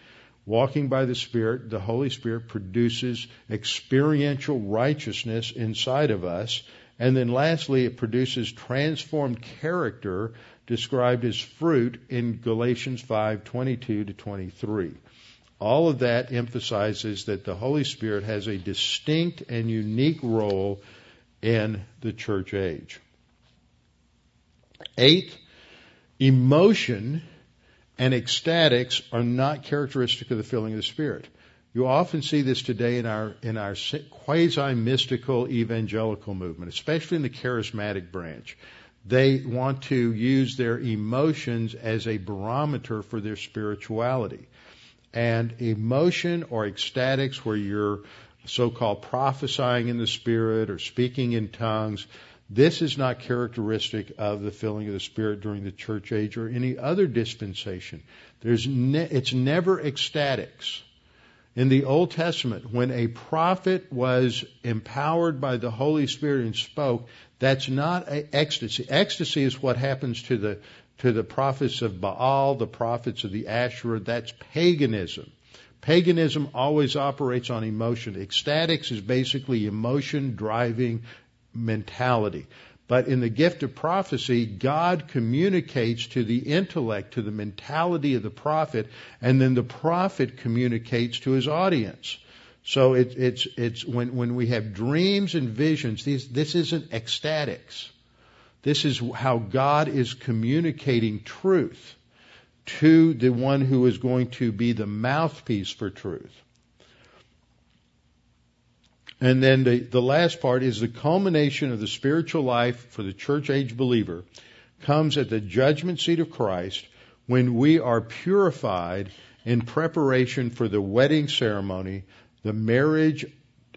Walking by the Spirit, the Holy Spirit produces experiential righteousness inside of us. And then lastly, it produces transformed character described as fruit in Galatians 5, 22 to 23. All of that emphasizes that the Holy Spirit has a distinct and unique role in the church age. Eighth, emotion and ecstatics are not characteristic of the filling of the Spirit. You often see this today in our in our quasi mystical evangelical movement, especially in the charismatic branch. They want to use their emotions as a barometer for their spirituality. And emotion or ecstatics, where you're so called prophesying in the Spirit or speaking in tongues. This is not characteristic of the filling of the Spirit during the church age or any other dispensation. There's ne- it's never ecstatics. In the Old Testament, when a prophet was empowered by the Holy Spirit and spoke, that's not ecstasy. Ecstasy is what happens to the to the prophets of Baal, the prophets of the Asherah. That's paganism. Paganism always operates on emotion. Ecstatics is basically emotion driving mentality. But in the gift of prophecy, God communicates to the intellect, to the mentality of the prophet, and then the prophet communicates to his audience. So it, it's it's when when we have dreams and visions, these, this isn't ecstatics. This is how God is communicating truth to the one who is going to be the mouthpiece for truth. And then the, the last part is the culmination of the spiritual life for the church age believer comes at the judgment seat of Christ when we are purified in preparation for the wedding ceremony, the marriage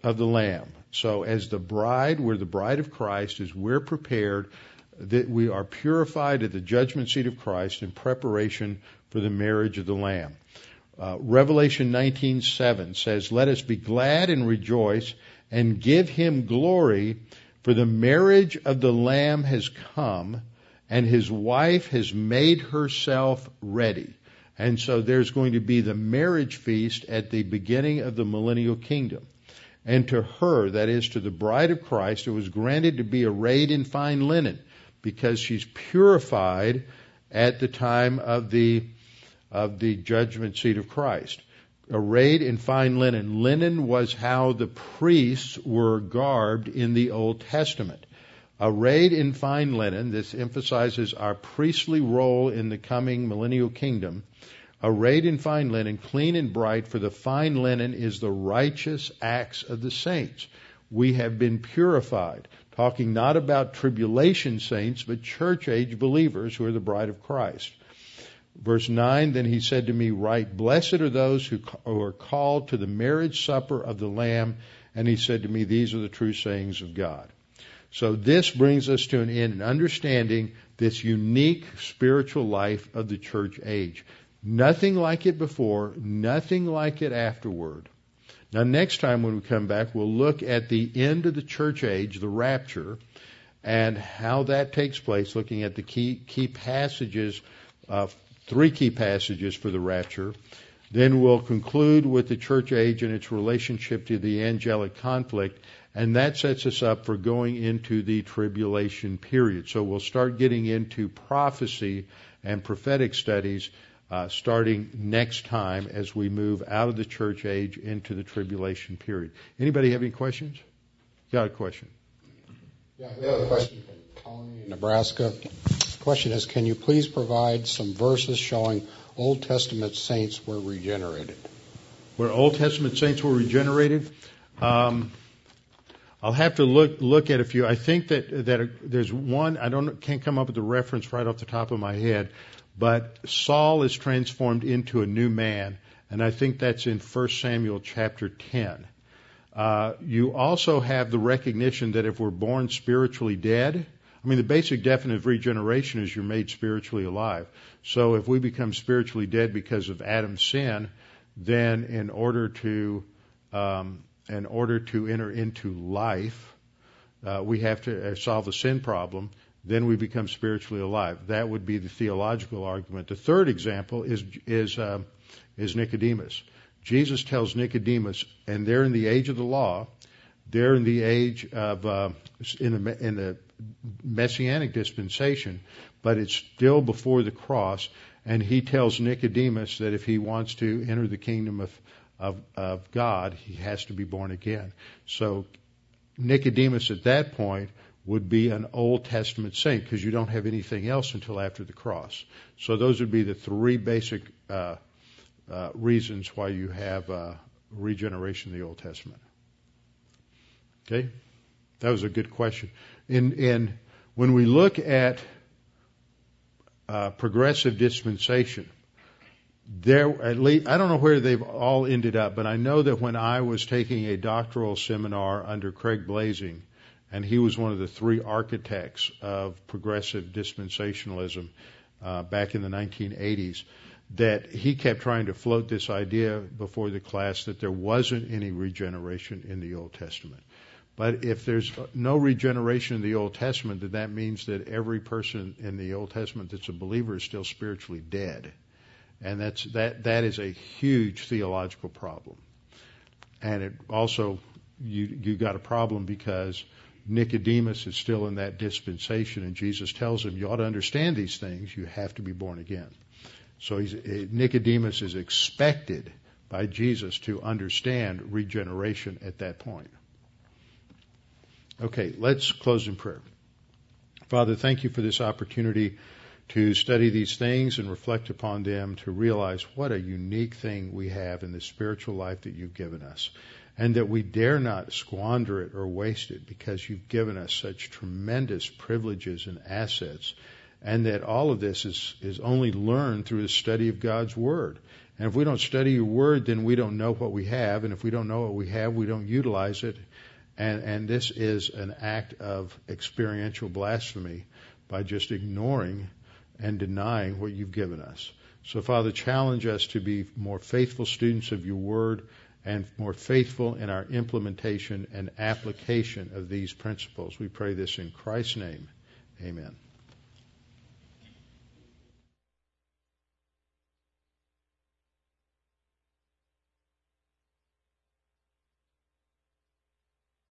of the Lamb. So as the bride, we're the bride of Christ, as we're prepared that we are purified at the judgment seat of Christ in preparation for the marriage of the Lamb. Uh, Revelation 19:7 says, "Let us be glad and rejoice and give him glory, for the marriage of the Lamb has come, and his wife has made herself ready." And so there's going to be the marriage feast at the beginning of the millennial kingdom. And to her, that is to the bride of Christ, it was granted to be arrayed in fine linen because she's purified at the time of the of the judgment seat of Christ. Arrayed in fine linen. Linen was how the priests were garbed in the Old Testament. Arrayed in fine linen, this emphasizes our priestly role in the coming millennial kingdom. Arrayed in fine linen, clean and bright, for the fine linen is the righteous acts of the saints. We have been purified talking not about tribulation saints, but church age believers who are the bride of Christ. Verse 9, then he said to me, Write, blessed are those who are called to the marriage supper of the Lamb. And he said to me, These are the true sayings of God. So this brings us to an end in understanding this unique spiritual life of the church age. Nothing like it before, nothing like it afterward. Now, next time when we come back, we'll look at the end of the church age, the rapture, and how that takes place, looking at the key, key passages, uh, three key passages for the rapture. Then we'll conclude with the church age and its relationship to the angelic conflict, and that sets us up for going into the tribulation period. So we'll start getting into prophecy and prophetic studies uh, starting next time as we move out of the church age into the tribulation period. Anybody have any questions? Got a question? Yeah, we have a question from in Nebraska. The question is, can you please provide some verses showing Old Testament saints were regenerated? Where Old Testament saints were regenerated? Um, I'll have to look look at a few. I think that that there's one. I don't can't come up with the reference right off the top of my head, but Saul is transformed into a new man, and I think that's in 1 Samuel chapter 10. Uh, you also have the recognition that if we're born spiritually dead, I mean, the basic definition of regeneration is you're made spiritually alive. So if we become spiritually dead because of Adam's sin, then in order to um, in order to enter into life, uh, we have to uh, solve the sin problem. Then we become spiritually alive. That would be the theological argument. The third example is is uh, is Nicodemus. Jesus tells Nicodemus, and they're in the age of the law. They're in the age of uh, in the in the messianic dispensation, but it's still before the cross. And he tells Nicodemus that if he wants to enter the kingdom of, of, of God, he has to be born again. So Nicodemus at that point would be an Old Testament saint because you don't have anything else until after the cross. So those would be the three basic uh, uh, reasons why you have uh, regeneration in the Old Testament. Okay, that was a good question. And in when we look at uh, progressive dispensation. There, at least, I don't know where they've all ended up, but I know that when I was taking a doctoral seminar under Craig Blaising, and he was one of the three architects of progressive dispensationalism uh, back in the 1980s, that he kept trying to float this idea before the class that there wasn't any regeneration in the Old Testament. But if there's no regeneration in the Old Testament, then that means that every person in the Old Testament that's a believer is still spiritually dead. And that's, that, that is a huge theological problem. And it also, you, you got a problem because Nicodemus is still in that dispensation and Jesus tells him, you ought to understand these things. You have to be born again. So he's, eh, Nicodemus is expected by Jesus to understand regeneration at that point. Okay, let's close in prayer. Father, thank you for this opportunity to study these things and reflect upon them, to realize what a unique thing we have in the spiritual life that you've given us, and that we dare not squander it or waste it because you've given us such tremendous privileges and assets, and that all of this is, is only learned through the study of God's Word. And if we don't study your Word, then we don't know what we have, and if we don't know what we have, we don't utilize it, and, and this is an act of experiential blasphemy by just ignoring and denying what you've given us. So, Father, challenge us to be more faithful students of your word and more faithful in our implementation and application of these principles. We pray this in Christ's name. Amen.